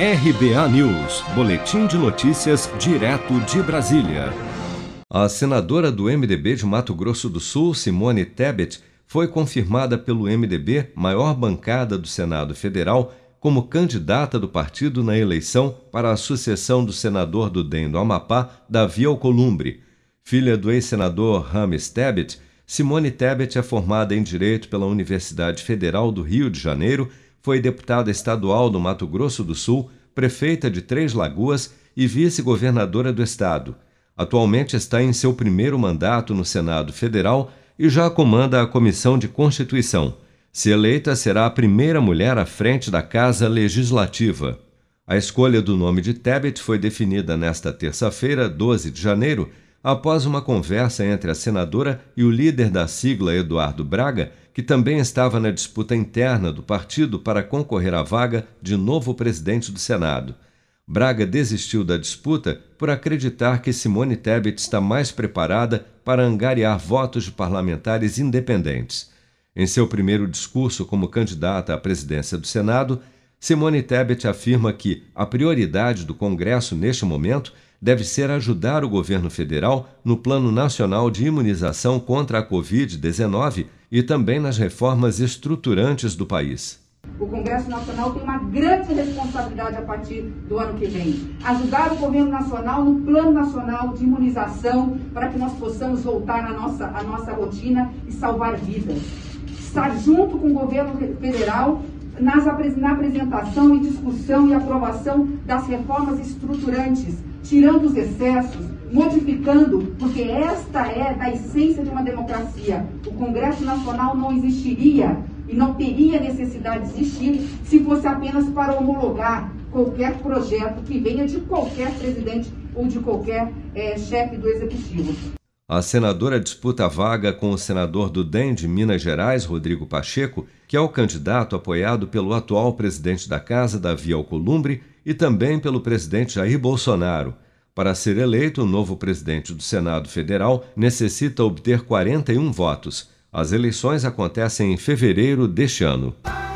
RBA News, Boletim de Notícias, direto de Brasília. A senadora do MDB de Mato Grosso do Sul, Simone Tebet, foi confirmada pelo MDB, maior bancada do Senado Federal, como candidata do partido na eleição para a sucessão do senador do DEM do Amapá, Davi Alcolumbre. Filha do ex-senador Rames Tebet, Simone Tebet é formada em Direito pela Universidade Federal do Rio de Janeiro foi deputada estadual do Mato Grosso do Sul, prefeita de Três Lagoas e vice-governadora do estado. Atualmente está em seu primeiro mandato no Senado Federal e já comanda a Comissão de Constituição. Se eleita, será a primeira mulher à frente da Casa Legislativa. A escolha do nome de Tebet foi definida nesta terça-feira, 12 de janeiro, após uma conversa entre a senadora e o líder da sigla Eduardo Braga, que também estava na disputa interna do partido para concorrer à vaga de novo presidente do Senado. Braga desistiu da disputa por acreditar que Simone Tebet está mais preparada para angariar votos de parlamentares independentes. Em seu primeiro discurso como candidata à presidência do Senado, Simone Tebet afirma que a prioridade do Congresso neste momento deve ser ajudar o governo federal no Plano Nacional de Imunização contra a Covid-19 e também nas reformas estruturantes do país. O Congresso Nacional tem uma grande responsabilidade a partir do ano que vem. Ajudar o governo nacional no plano nacional de imunização para que nós possamos voltar à nossa, à nossa rotina e salvar vidas. Estar junto com o governo federal nas, na apresentação e discussão e aprovação das reformas estruturantes, tirando os excessos, modificando, porque esta é da essência de uma democracia. O Congresso Nacional não existiria e não teria necessidade de existir se fosse apenas para homologar qualquer projeto que venha de qualquer presidente ou de qualquer é, chefe do executivo. A senadora disputa a vaga com o senador do DEM de Minas Gerais, Rodrigo Pacheco, que é o candidato apoiado pelo atual presidente da Casa, Davi Alcolumbre, e também pelo presidente Jair Bolsonaro. Para ser eleito, o novo presidente do Senado Federal necessita obter 41 votos. As eleições acontecem em fevereiro deste ano.